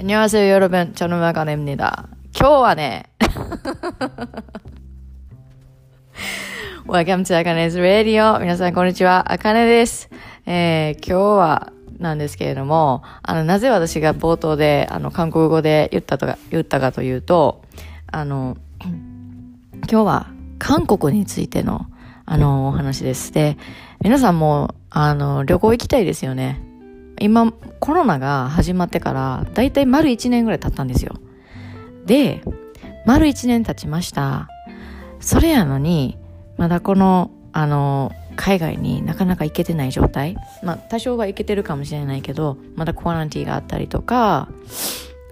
안녕하세요 여러분. 저는 마가네입니다. 今日はね Welcome to Akane's Radio. 皆さんこんにちは。あかねです。えー、今日はなんですけれども、あの、なぜ私が冒頭で、あの、韓国語で言ったとか、言ったかというと、あの、今日は韓国についての、あの、お話です。で、皆さんも、あの、旅行行きたいですよね。 今、コロナが始まってから、だいたい丸1年ぐらい経ったんですよ。で、丸1年経ちました。それやのに、まだこの、あの、海外になかなか行けてない状態。まあ、多少は行けてるかもしれないけど、まだコアランティーがあったりとか、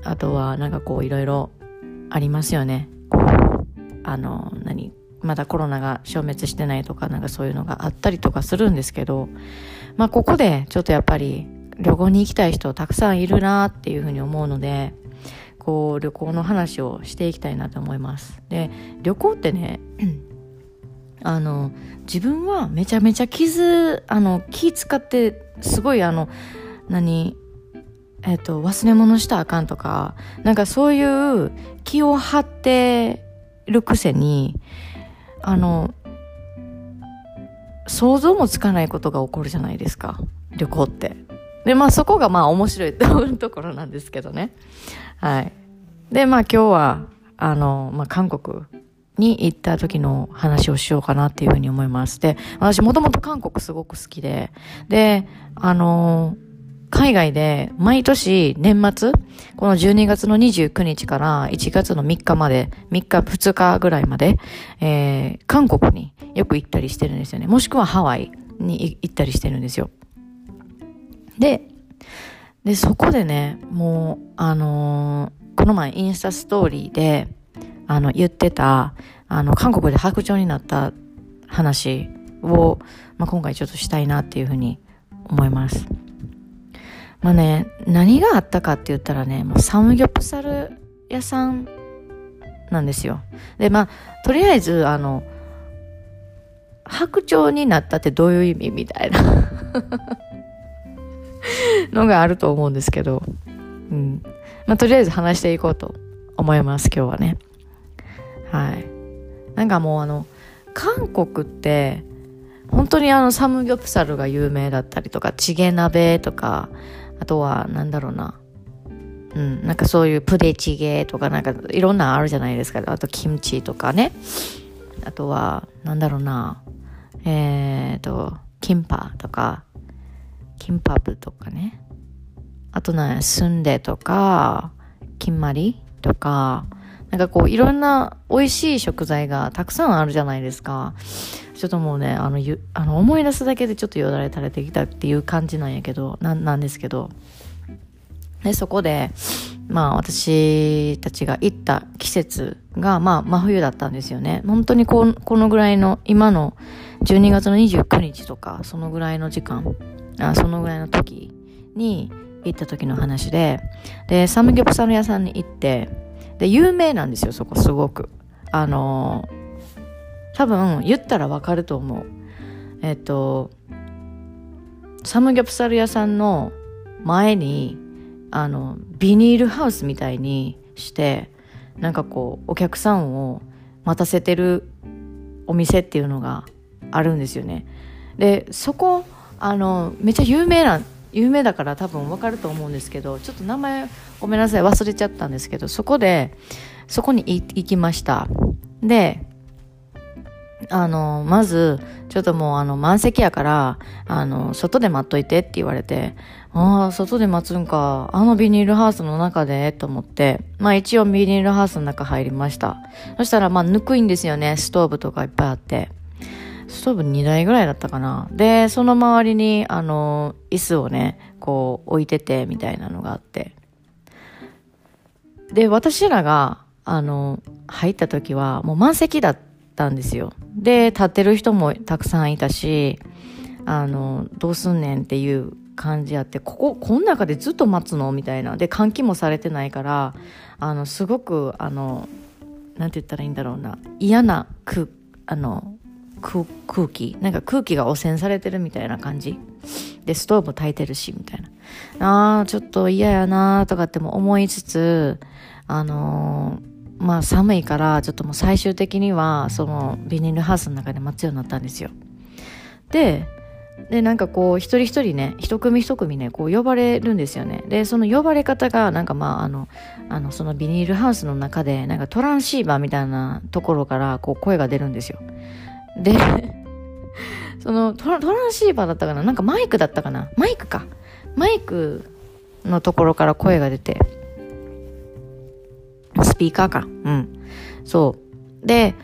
あとはなんかこういろいろありますよね。こう、あの、何まだコロナが消滅してないとか、なんかそういうのがあったりとかするんですけど、まあここでちょっとやっぱり旅行に行きたい人たくさんいるなっていうふうに思うので、こう旅行の話をしていきたいなと思います。で、旅行ってね、あの、自分はめちゃめちゃ傷、あの、気使って、すごいあの、何、えっ、と、忘れ物したらあかんとか、なんかそういう気を張ってるくせに、あの、想像もつかないことが起こるじゃないですか。旅行って。で、まあそこがまあ面白いところなんですけどね。はい。で、まあ今日は、あの、まあ韓国に行った時の話をしようかなっていうふうに思います。で、私もともと韓国すごく好きで、で、あの海外で毎年年末、この12月の29日から1月の3日まで、3日、2日ぐらいまで、えー、韓国によく行ったりしてるんですよね。もしくはハワイに行ったりしてるんですよ。で、で、そこでね、もう、あのー、この前インスタストーリーで、あの、言ってた、あの、韓国で白鳥になった話を、まあ、今回ちょっとしたいなっていうふうに思います。まあね、何があったかって言ったらね、もうサムギョプサル屋さんなんですよ。で、まあ、とりあえず、あの、白鳥になったってどういう意味みたいなのがあると思うんですけど、うん。まあ、とりあえず話していこうと思います、今日はね。はい。なんかもうあの、韓国って、本当にあのサムギョプサルが有名だったりとか、チゲ鍋とか、あとはなんだろうな。うん、なんかそういうプデチゲとかなんかいろんなあるじゃないですか。あとキムチとかね。あとは、なんだろうな。えーと、キンパとか、キンパブとかね。あとね、スンデとか、キンマリとか、なんかこういろんな美味しい食材がたくさんあるじゃないですか。ちょっともうね、あの、あの思い出すだけでちょっとよだれ垂れてきたっていう感じなんやけど、ななんですけど。で、そこで、まあ私たちが行った季節が、まあ真冬だったんですよね。本当にここのぐらいの、今の12月の29日とか、そのぐらいの時間、あそのぐらいの時に行った時の話で、で、サムギョプサル屋さんに行って、で、有名なんですよ、そこすごく。あのー、多分言ったらわかると思う。えっと、サムギョプサル屋さんの前に、あの、ビニールハウスみたいにして、なんかこう、お客さんを待たせてるお店っていうのがあるんですよね。で、そこ、あの、めっちゃ有名な有名だから多分わかると思うんですけどちょっと名前ごめんなさい忘れちゃったんですけどそこでそこに行きました。であのまずちょっともうあの満席やからあの外で待っといてって言われてああ外で待つんかあのビニールハウスの中でと思ってまあ一応ビニールハウスの中入りました。そしたらまあぬくいんですよねストーブとかいっぱいあって。ストーブ2台ぐらいだったかな。で、その周りに、あの、椅子をね、こう置いてて、みたいなのがあって。で、私らが、あの、入った時は、もう満席だったんですよ。で、立ってる人もたくさんいたし、あの、どうすんねんっていう感じあって、ここ、この中でずっと待つのみたいな。で、換気もされてないから、あの、すごく、あの、なんて言ったらいいんだろうな、嫌な空、あの、空気なんか空気が汚染されてるみたいな感じ？でストーブ炊いてるしみたいな。あーちょっと嫌やなとかっても思いつつあのー、まあ寒いからちょっともう最終的にはそのビニールハウスの中で待つようになったんですよ。ででなんかこう一人一人ね一組一組ねこう呼ばれるんですよね。でその呼ばれ方がなんかまああのあのそのビニールハウスの中でなんかトランシーバーみたいなところからこう声が出るんですよ。で そのトランシーバーだったかな？なんかマイクだったかな？マイクか。マイクのところから声が出てスピーカーか。うん。そう。で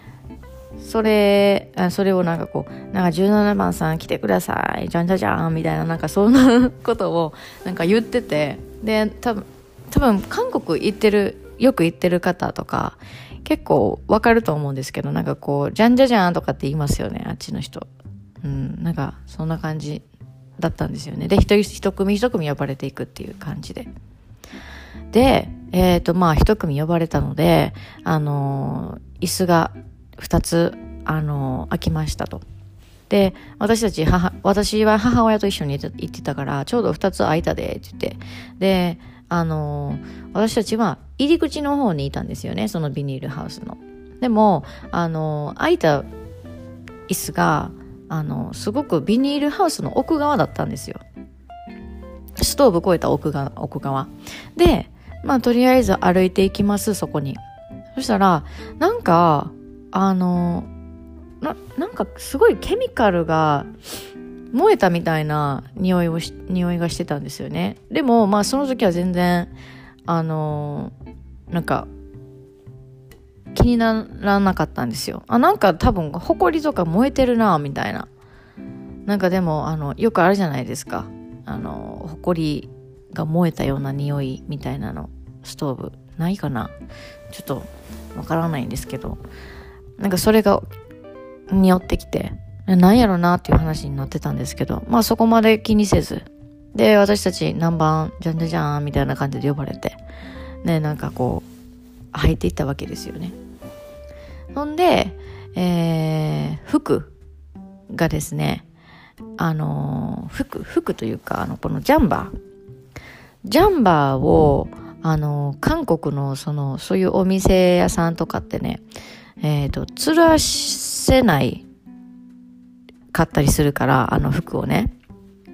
それ、あそれをなんかこう、なんか17番さん来てください、じゃんじゃじゃん。みたいな、なんかそんなことをなんか言ってて、で、多分、多分韓国行ってる、よく行ってる方とか、結構わかると思うんですけど、なんかこう、じゃんじゃじゃんとかって言いますよね、あっちの人。うん、なんかそんな感じだったんですよね。で、一人一組一組呼ばれていくっていう感じで。で、えっ、ー、と、まあ、一組呼ばれたので、あのー、椅子が2つ、あの、空きましたと。で、私たち母、私は母親と一緒に行ってたから、ちょうど2つ空いたで、って言って。で、あの、私たちは入り口の方にいたんですよね、そのビニールハウスの。でも、あの、空いた椅子が、あの、すごくビニールハウスの奥側だったんですよ。ストーブ越えた奥側、奥側。で、まあ、とりあえず歩いていきます、そこに。そしたら、なんか、あのななんかすごいケミカルが燃えたみたいな匂いをし匂いがしてたんですよね。でもまあその時は全然あのなんか気にならなかったんですよ。あなんか多分埃とか燃えてるなみたいな。なんかでもあのよくあるじゃないですか。あの埃が燃えたような匂いみたいなの。ストーブ。ないかな？ちょっとわからないんですけど。なんかそれが匂ってきて、なんやろなっていう話になってたんですけど、まあそこまで気にせず、で、私たち何番、じゃんじゃじゃんみたいな感じで呼ばれて、ね、なんかこう、入っていったわけですよね。ほんで、えー、服がですね、あの、服、服というか、あの、このジャンバー。ジャンバーを、あの、韓国の、その、そういうお店屋さんとかってね、えっ、ー、と、吊らせないかったりするから、あの服をね、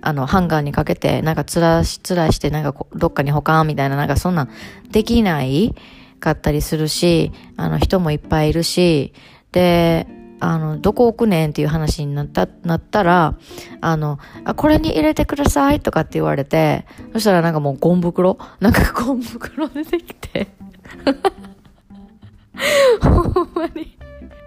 あの、ハンガーにかけて、なんか吊らし、吊らして、なんかどっかに保管みたいな、なんかそんなんできないかったりするし、あの、人もいっぱいいるし、で、あの、どこ置くねんっていう話になった、なったら、あの、あ、これに入れてくださいとかって言われて、そしたらなんかもうゴン袋なんかゴン袋出てきて ほんまに。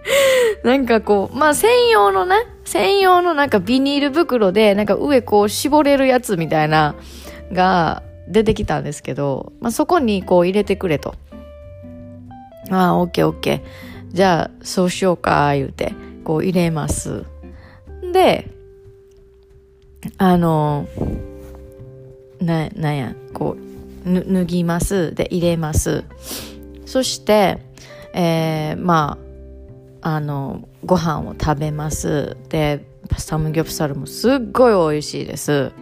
なんかこう、まあ専用のね、専用のなんかビニール袋で、なんか上こう絞れるやつみたいな、が出てきたんですけど、まあそこにこう入れてくれと。ああ、オッケーオッケー。じゃあ、そうしようか、言うて、こう入れます。で、あの、な、なんや、こう、脱ぎます。で、入れます。そして、えー、まああのご飯を食べますでサムギョプサルもすっごい美味しいです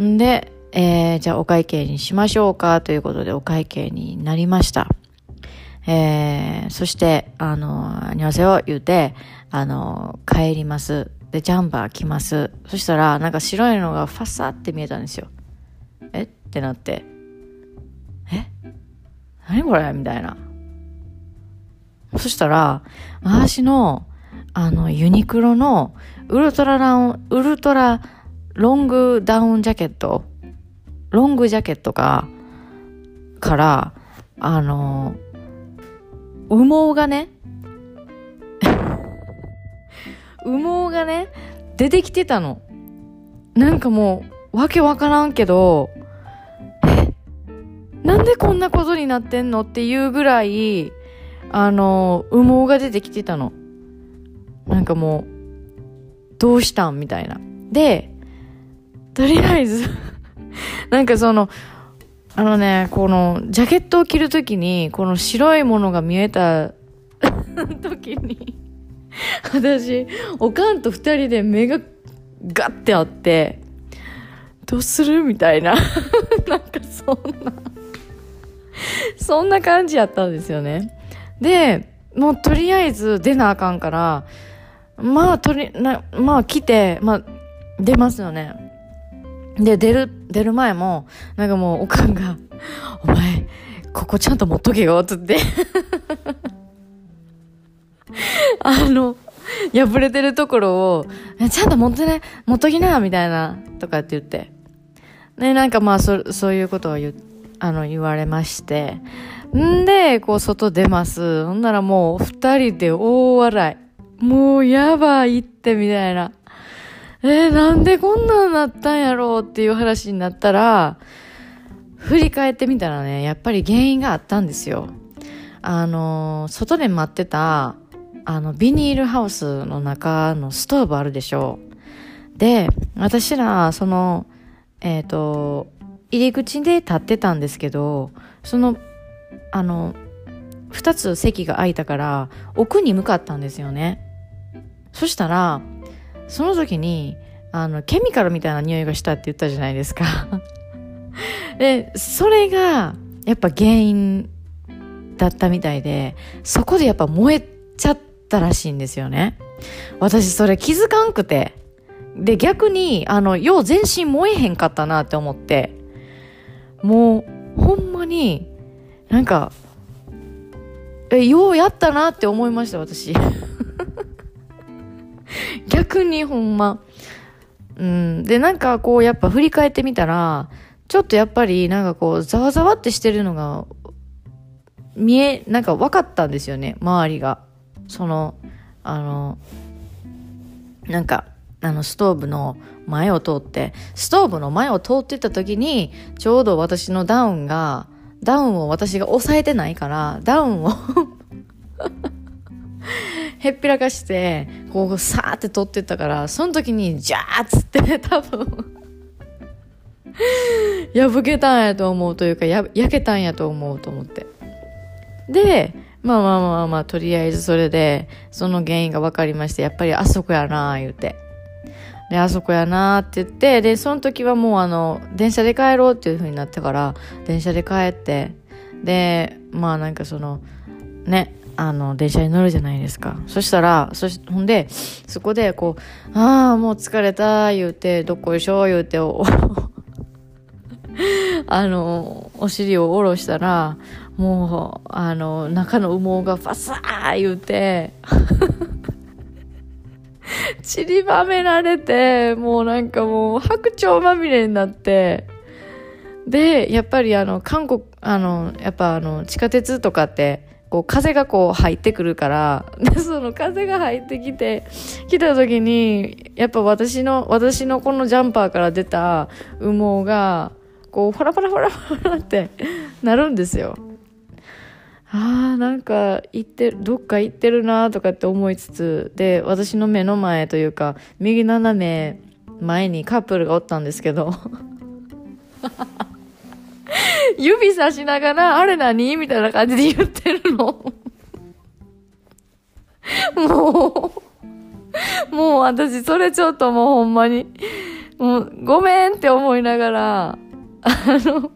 んで、えー、じゃあお会計にしましょうかということでお会計になりましたえー、そして、あの、にわせを言うて、あの、帰ります。で、ジャンバー来ます。そしたら、なんか白いのがファッサって見えたんですよ。え？ってなって。え？何これ？みたいな。そしたら、私の、あの、ユニクロのウルトララン、ウルトラロングダウンジャケット、ロングジャケットが、から、あの、羽毛がね、羽毛がね、出てきてたの。なんかもう、わけわからんけど、え、なんでこんなことになってんのっていうぐらい、あの、羽毛が出てきてたの。なんかもう、どうしたん？みたいな。で、とりあえず なんかその、あのね、この、ジャケットを着るときに、この白いものが見えた 時に私おかんと二人で目がガッてあってどうする？みたいな なんかそんなそんな感じやったんですよねでもうとりあえず出なあかんからまあとりなまあ来てまあ出ますよねで出る出る前もなんかもうおかんが「お前ここちゃんと持っとけよ」っつって あの破れてるところを、ちゃんと持ってね、持っときな、みたいな、とかって言って。ね、なんかまあ、そ、そういうことを言、あの、言われまして。んで、こう、外出ます。ほんならもう、二人で大笑い。もう、やばいって、みたいな。えー、なんでこんなんなったんやろうっていう話になったら、振り返ってみたらね、やっぱり原因があったんですよ。あの、外で待ってた、あの、ビニールハウスの中のストーブあるでしょう。で、私ら、その、えっ、ー、と、入り口で立ってたんですけど、その、あの、二つ席が空いたから、奥に向かったんですよね。そしたら、その時に、あの、ケミカルみたいな匂いがしたって言ったじゃないですか。で、それが、やっぱ原因だったみたいで、そこでやっぱ燃えちゃったらしいんですよね。私それ気づかんくて。で、逆に、あの、よう全身燃えへんかったなって思って、もう、ほんまに、なんか、え、ようやったなって思いました、私。逆にほんま。うん。で、なんかこう、やっぱ振り返ってみたら、ちょっとやっぱり、なんかこう、ざわざわってしてるのが、見え、なんか分かったんですよね、周りが。そのあのなんかあのストーブの前を通ってストーブの前を通ってた時にちょうど私のダウンがダウンを私が押さえてないからダウンを へっぴらかしてこうさーって取ってったからその時にジャーっつって多分破けたんやと思うというかや焼けたんやと思うと思ってでまあまあまあまあ、とりあえずそれで、その原因が分かりまして、やっぱりあそこやなー言うて。で、あそこやなって言って、で、その時はもうあの、電車で帰ろうっていう風になってから、電車で帰って、で、まあなんかその、ね、あの、電車に乗るじゃないですか。そしたら、そし、ほんで、そこでこう、ああ、もう疲れた、言うて、どこいしょ、言うて、あの、お尻を下ろしたら、もう、あの、中の羽毛がファサー言うて、散りばめられて、もうなんかもう白鳥まみれになって、で、やっぱりあの、韓国、あの、やっぱあの、地下鉄とかって、こう風がこう入ってくるから、で、その風が入ってきて、来た時に、やっぱ私の、私のこのジャンパーから出た羽毛が、こう、ファラファラファラファラってなるんですよ。ああ、なんか行って、どっか行ってるなとかって思いつつ、で、私の目の前というか、右斜め前にカップルがおったんですけど、指さしながら、あれ何？みたいな感じで言ってるの。もう、もう私それちょっともうほんまに、もうごめんって思いながら、あの、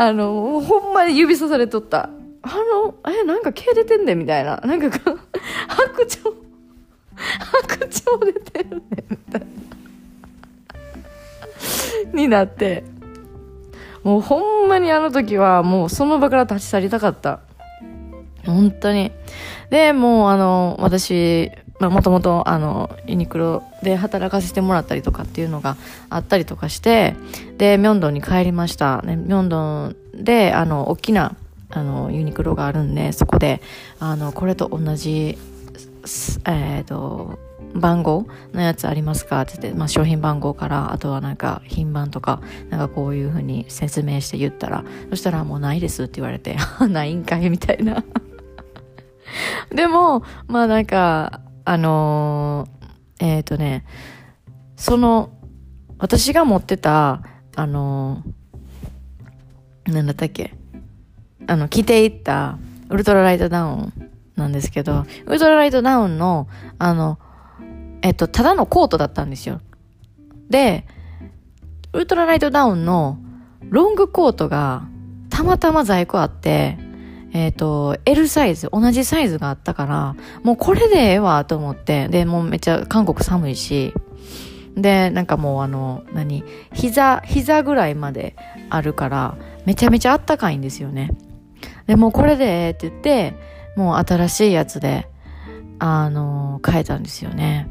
あの、ほんまに指さされとった。あの、え、なんか毛出てんねんみたいな。なんか、白鳥、白鳥出てるねみたいな。になって。もうほんまにあの時はもうその場から立ち去りたかった。本当に。で、もうあの、私、まあ、もともとあのユニクロで働かせてもらったりとかっていうのがあったりとかしてでミョンドンに帰りました、ね、ミョンドンであの大きなあのユニクロがあるんでそこであのこれと同じえっ、ー、と番号のやつありますかって言って、まあ、商品番号からあとはなんか品番とかなんかこういうふうに説明して言ったらそしたらもうないですって言われて ないんかいみたいな。でもまあなんかあのー、えっ、ー、とね、その、私が持ってた、あのー、なんだったっけあの、着ていったウルトラライトダウンなんですけど、ウルトラライトダウンの、あの、えっと、ただのコートだったんですよ。で、ウルトラライトダウンのロングコートがたまたま在庫あって、えっ、ー、と、L サイズ、同じサイズがあったから、もうこれでええわと思って、で、もうめっちゃ韓国寒いし、で、なんかもうあの、何膝、膝ぐらいまであるから、めちゃめちゃあったかいんですよね。で、もうこれでええって言って、もう新しいやつで、あの、変えたんですよね。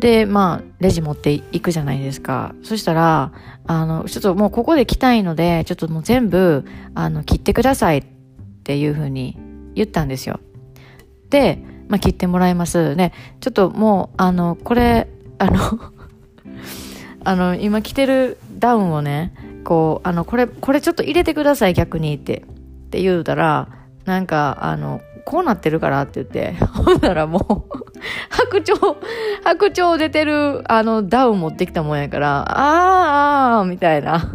で、まあ、レジ持っていくじゃないですか。そしたら、あの、ちょっともうここで着たいので、ちょっともう全部、あの、切ってくださいっていうふうに言ったんですよ。で、まあ、切ってもらいます。ね、ちょっともう、あの、これ、あのあの、今着てるダウンをね、こう、あの、これ、これちょっと入れてください、逆にって、って言うたら、なんか、あの、こうなってるからって言って、ほんならもう 白鳥、白鳥出てる、あの、ダウン持ってきたもんやから、あーあー、みたいな。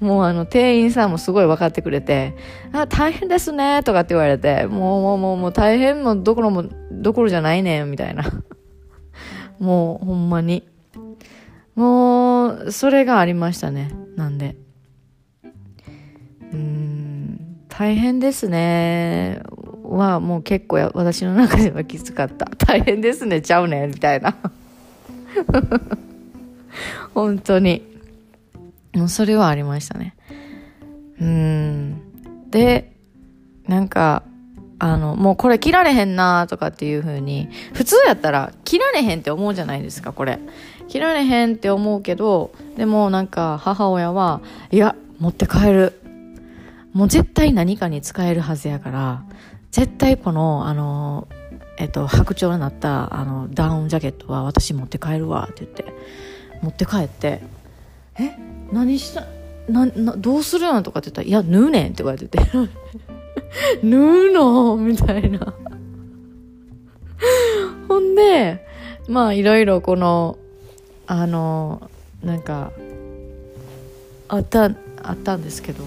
もうあの、店員さんもすごい分かってくれて、あ、大変ですね、とかって言われて、もうもうもうもう大変もどころも、どころじゃないねん、みたいな。もうほんまに。もう、それがありましたね。なんで。うん、大変ですね。はもう結構私の中ではきつかった。大変ですね、ちゃうねみたいな。本当に。それはありましたね。うん。で、なんか、あの、もうこれ切られへんなとかっていう風に、普通やったら切られへんって思うじゃないですか、これ。切られへんって思うけど、でもなんか母親は、いや、持って帰る。もう絶対何かに使えるはずやから、絶対この、あの、えっと、白鳥になった、あの、ダウンジャケットは私持って帰るわって言って、持って帰って、え何したななどうするんとかって言ったら「いや縫うねん」って言われてて「縫うの?」みたいな。ほんでまあいろいろこのあのなんかあったあったんですけど。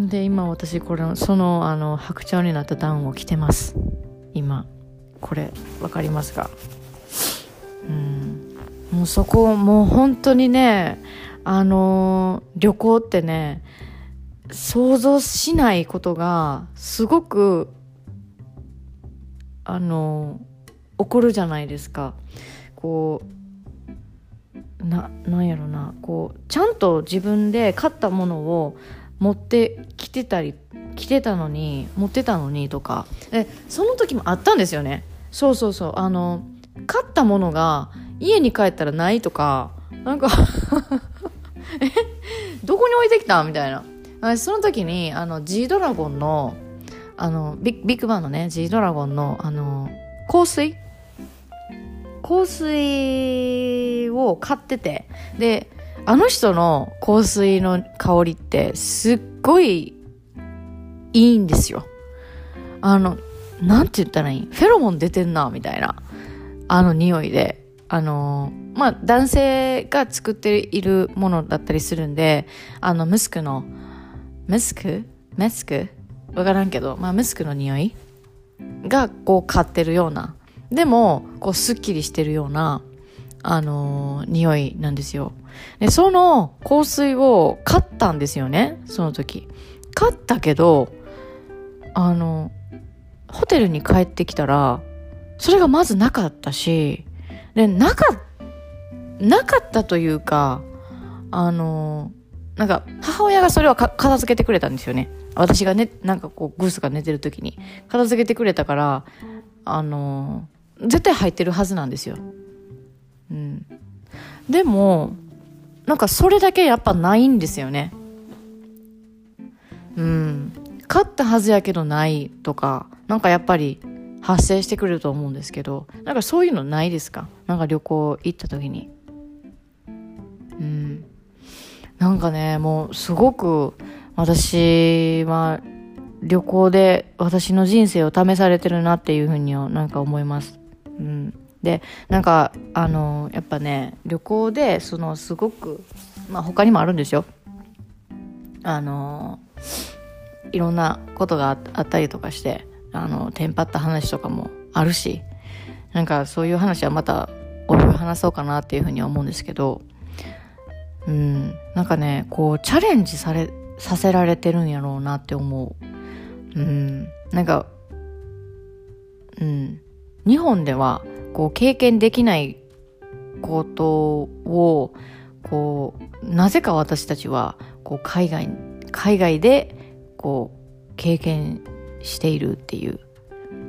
で今私これそのあの白鳥になったダウンを着てます。今。これ分かりますか？うん。もうそこもう本当にねあの旅行ってね想像しないことがすごくあの起こるじゃないですか。こうななんやろな。こうちゃんと自分で買ったものを持ってきてたり着てたのに持ってたのにとか。えその時もあったんですよね。そうそうそう。あの買ったものが家に帰ったらないとかなんか え？どこに置いてきた？みたいな。その時にあの G ドラゴンのあのビッグバンのね G ドラゴンのあの香水？香水を買ってて。であの人の香水の香りってすっごいいいんですよ。あの、なんて言ったらいい？フェロモン出てんな、みたいな、あの匂いで。あの、まあ、男性が作っているものだったりするんで、あの、ムスクの、ムスク？メスク？わからんけど、まあ、ムスクの匂い？が、こう、買ってるような。でも、こう、スッキリしてるような、あのー、匂いなんですよ。で、その香水を買ったんですよね、その時。買ったけど、あの、ホテルに帰ってきたら、それがまずなかったし、で、なか、なかったというか、あの、なんか、母親がそれは片付けてくれたんですよね。私がね、なんかこう、グースが寝てる時に。片付けてくれたから、あの、絶対入ってるはずなんですよ。うん。でも、なんかそれだけやっぱないんですよね。うん。勝ったはずやけどないとか、なんかやっぱり発生してくると思うんですけど、なんかそういうのないですか？なんか旅行行った時に。うん。なんかね、もうすごく私は旅行で私の人生を試されてるなっていうふうにはなんか思います。うん。でなんかあのやっぱね旅行でそのすごくまあ他にもあるんですよあのいろんなことがあったりとかしてあのテンパった話とかもあるしなんかそういう話はまたおいおい話そうかなっていうふうには思うんですけどうんなんかねこうチャレンジされさせられてるんやろうなって思う。うんなんかうん日本ではこう経験できないことをこうなぜか私たちはこう海外海外でこう経験しているっていう。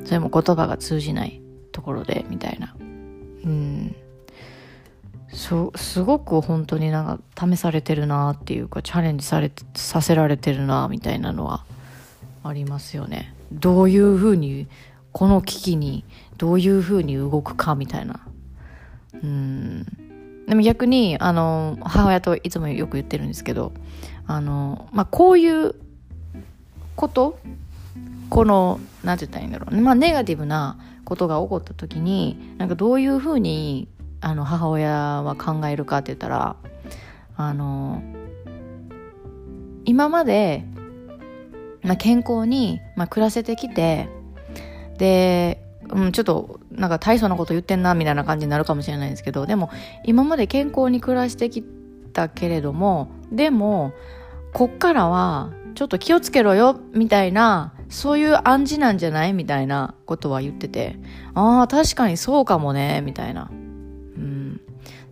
それも言葉が通じないところでみたいな。うん。そすごく本当になんか試されてるなっていうかチャレンジされさせられてるなみたいなのはありますよね。どういうふうにこの危機にどういうふうに動くかみたいな。うん。でも逆にあの母親といつもよく言ってるんですけどあの、まあ、こういうことこの何て言ったらいいんだろう、まあ、ネガティブなことが起こった時になんかどういうふうにあの母親は考えるかって言ったらあの今まで、まあ、健康に、まあ、暮らせてきてで、うん、ちょっとなんか大層なこと言ってんなみたいな感じになるかもしれないんですけどでも今まで健康に暮らしてきたけれどもでもこっからはちょっと気をつけろよみたいなそういう暗示なんじゃないみたいなことは言っててああ確かにそうかもねみたいな。うん。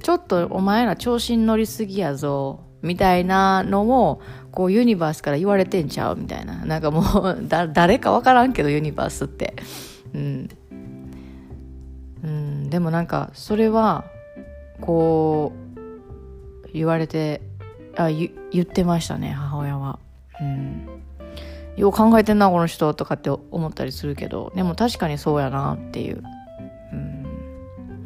ちょっとお前ら調子に乗りすぎやぞみたいなのもこうユニバースから言われてんちゃうみたいな。なんかもう だ誰かわからんけどユニバースって。うん。うんでもなんかそれはこう言われてあ言ってましたね母親は。うん。よう考えてんなこの人とかって思ったりするけどでも確かにそうやなっていううん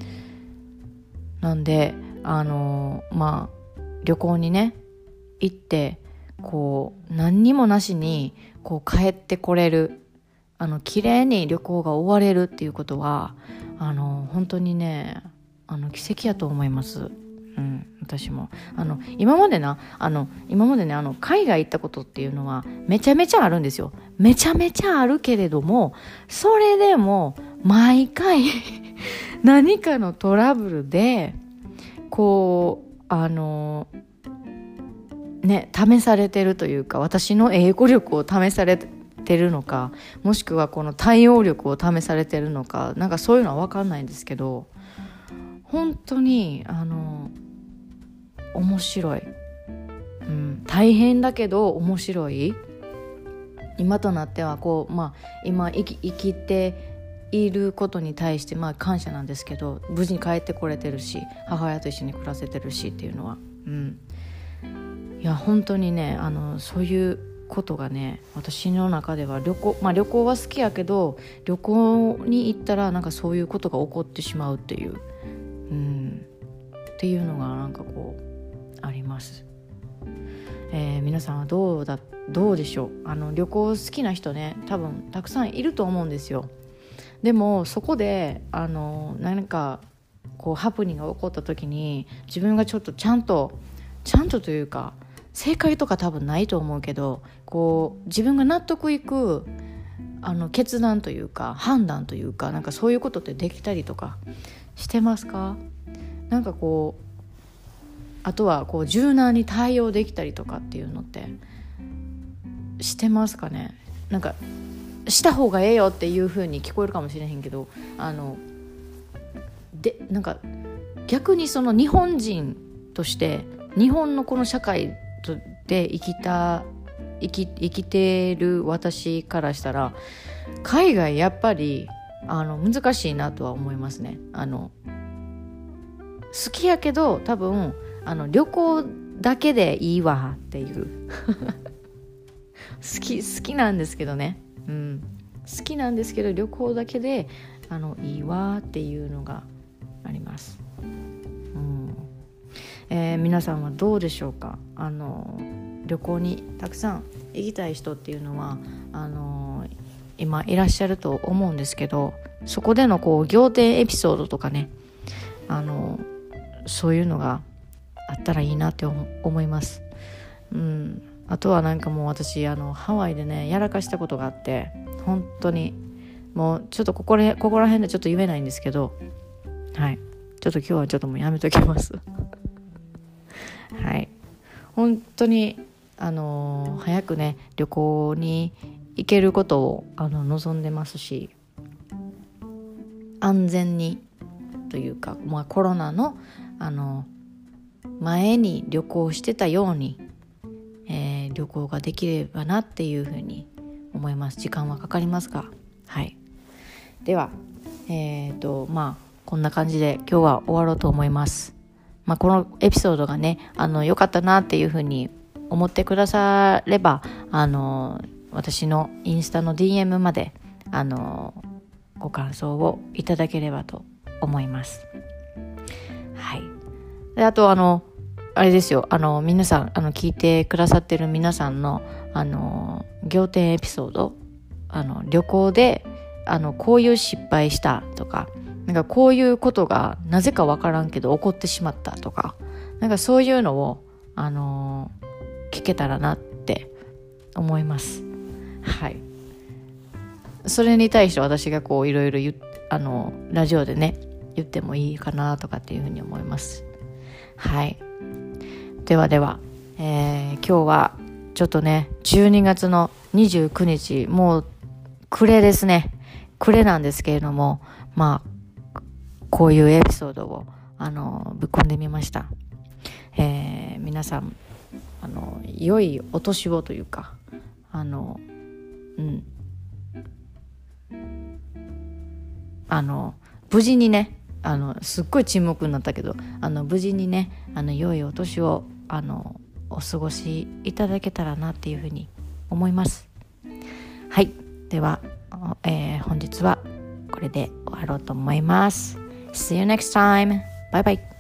なんであのまあ旅行にね行ってこう何にもなしにこう帰ってこれるあの綺麗に旅行が終われるっていうことはあの本当にねあの奇跡やと思います。私も。あの今までなあの今までねあの海外行ったことっていうのはめちゃめちゃあるんですよ。めちゃめちゃあるけれどもそれでも毎回 何かのトラブルでこうあのね試されてるというか私の英語力を試されてるのかもしくはこの対応力を試されてるのかなんかそういうのは分かんないんですけど本当にあの面白い、うん、大変だけど面白い。今となってはこうまあ今生き生きていることに対してまあ感謝なんですけど無事に帰ってこれてるし母親と一緒に暮らせてるしっていうのは。うん。いや本当にねあのそういうことがね私の中では旅行まあ旅行は好きやけど旅行に行ったらなんかそういうことが起こってしまうっていう。うん。っていうのがなんかこうあります。えー、皆さんはどうだどうでしょう？あの旅行好きな人ね多分たくさんいると思うんですよ。でもそこであの何かこうハプニングが起こった時に自分がちょっとちゃんとちゃんとというか正解とか多分ないと思うけどこう自分が納得いくあの決断というか判断というかなんかそういうことってできたりとかしてますか？なんかこうあとはこう柔軟に対応できたりとかっていうのってしてますかね？なんかした方がええよっていう風に聞こえるかもしれへんけどあのでなんか逆にその日本人として日本のこの社会で生きた生き生きてる私からしたら海外やっぱりあの難しいなとは思いますね。あの好きやけど多分あの旅行だけでいいわっていう。好き好きなんですけどね、うん、好きなんですけど旅行だけであのいいわっていうのがあります。うん。えー、皆さんはどうでしょうか？あの旅行にたくさん行きたい人っていうのはあの今いらっしゃると思うんですけどそこでのこう仰天エピソードとかねあのそういうのがあったらいいなって思います。うん、あとはなんかもう私あのハワイでねやらかしたことがあって本当にもうちょっとここらここら辺でちょっと言えないんですけどはい。ちょっと今日はちょっともうやめときます。はい。本当にあのー、早くね旅行に行けることをあの望んでますし安全にというか、まあ、コロナのあの前に旅行してたように、えー、旅行ができればなっていうふうに思います。時間はかかりますが。はい。ではえっ、ー、とまあこんな感じで今日は終わろうと思います。まあ、このエピソードがねあの良かったなっていうふうに思ってくださればあの私のインスタの DM まであのご感想をいただければと思います。であとあのあれですよ。あの皆さんあの聞いてくださってる皆さんのあの仰天エピソード。あの旅行であのこういう失敗したとかなんかこういうことがなぜかわからんけど起こってしまったとかなんかそういうのをあの聞けたらなって思います。はい。それに対して私がこういろいろあのラジオでね言ってもいいかなとかっていうふうに思います。はい。ではでは、えー、今日はちょっとね12月の29日もう暮れですね。暮れなんですけれどもまあこういうエピソードをあのぶっ込んでみました、えー、皆さんあの良いお年をというかあのうん。あの無事にねあのすっごい沈黙になったけどあの無事にねあの良いお年をあのお過ごしいただけたらなっていうふうに思います。はい。では、えー、本日はこれで終わろうと思います。See you next time! バイバイ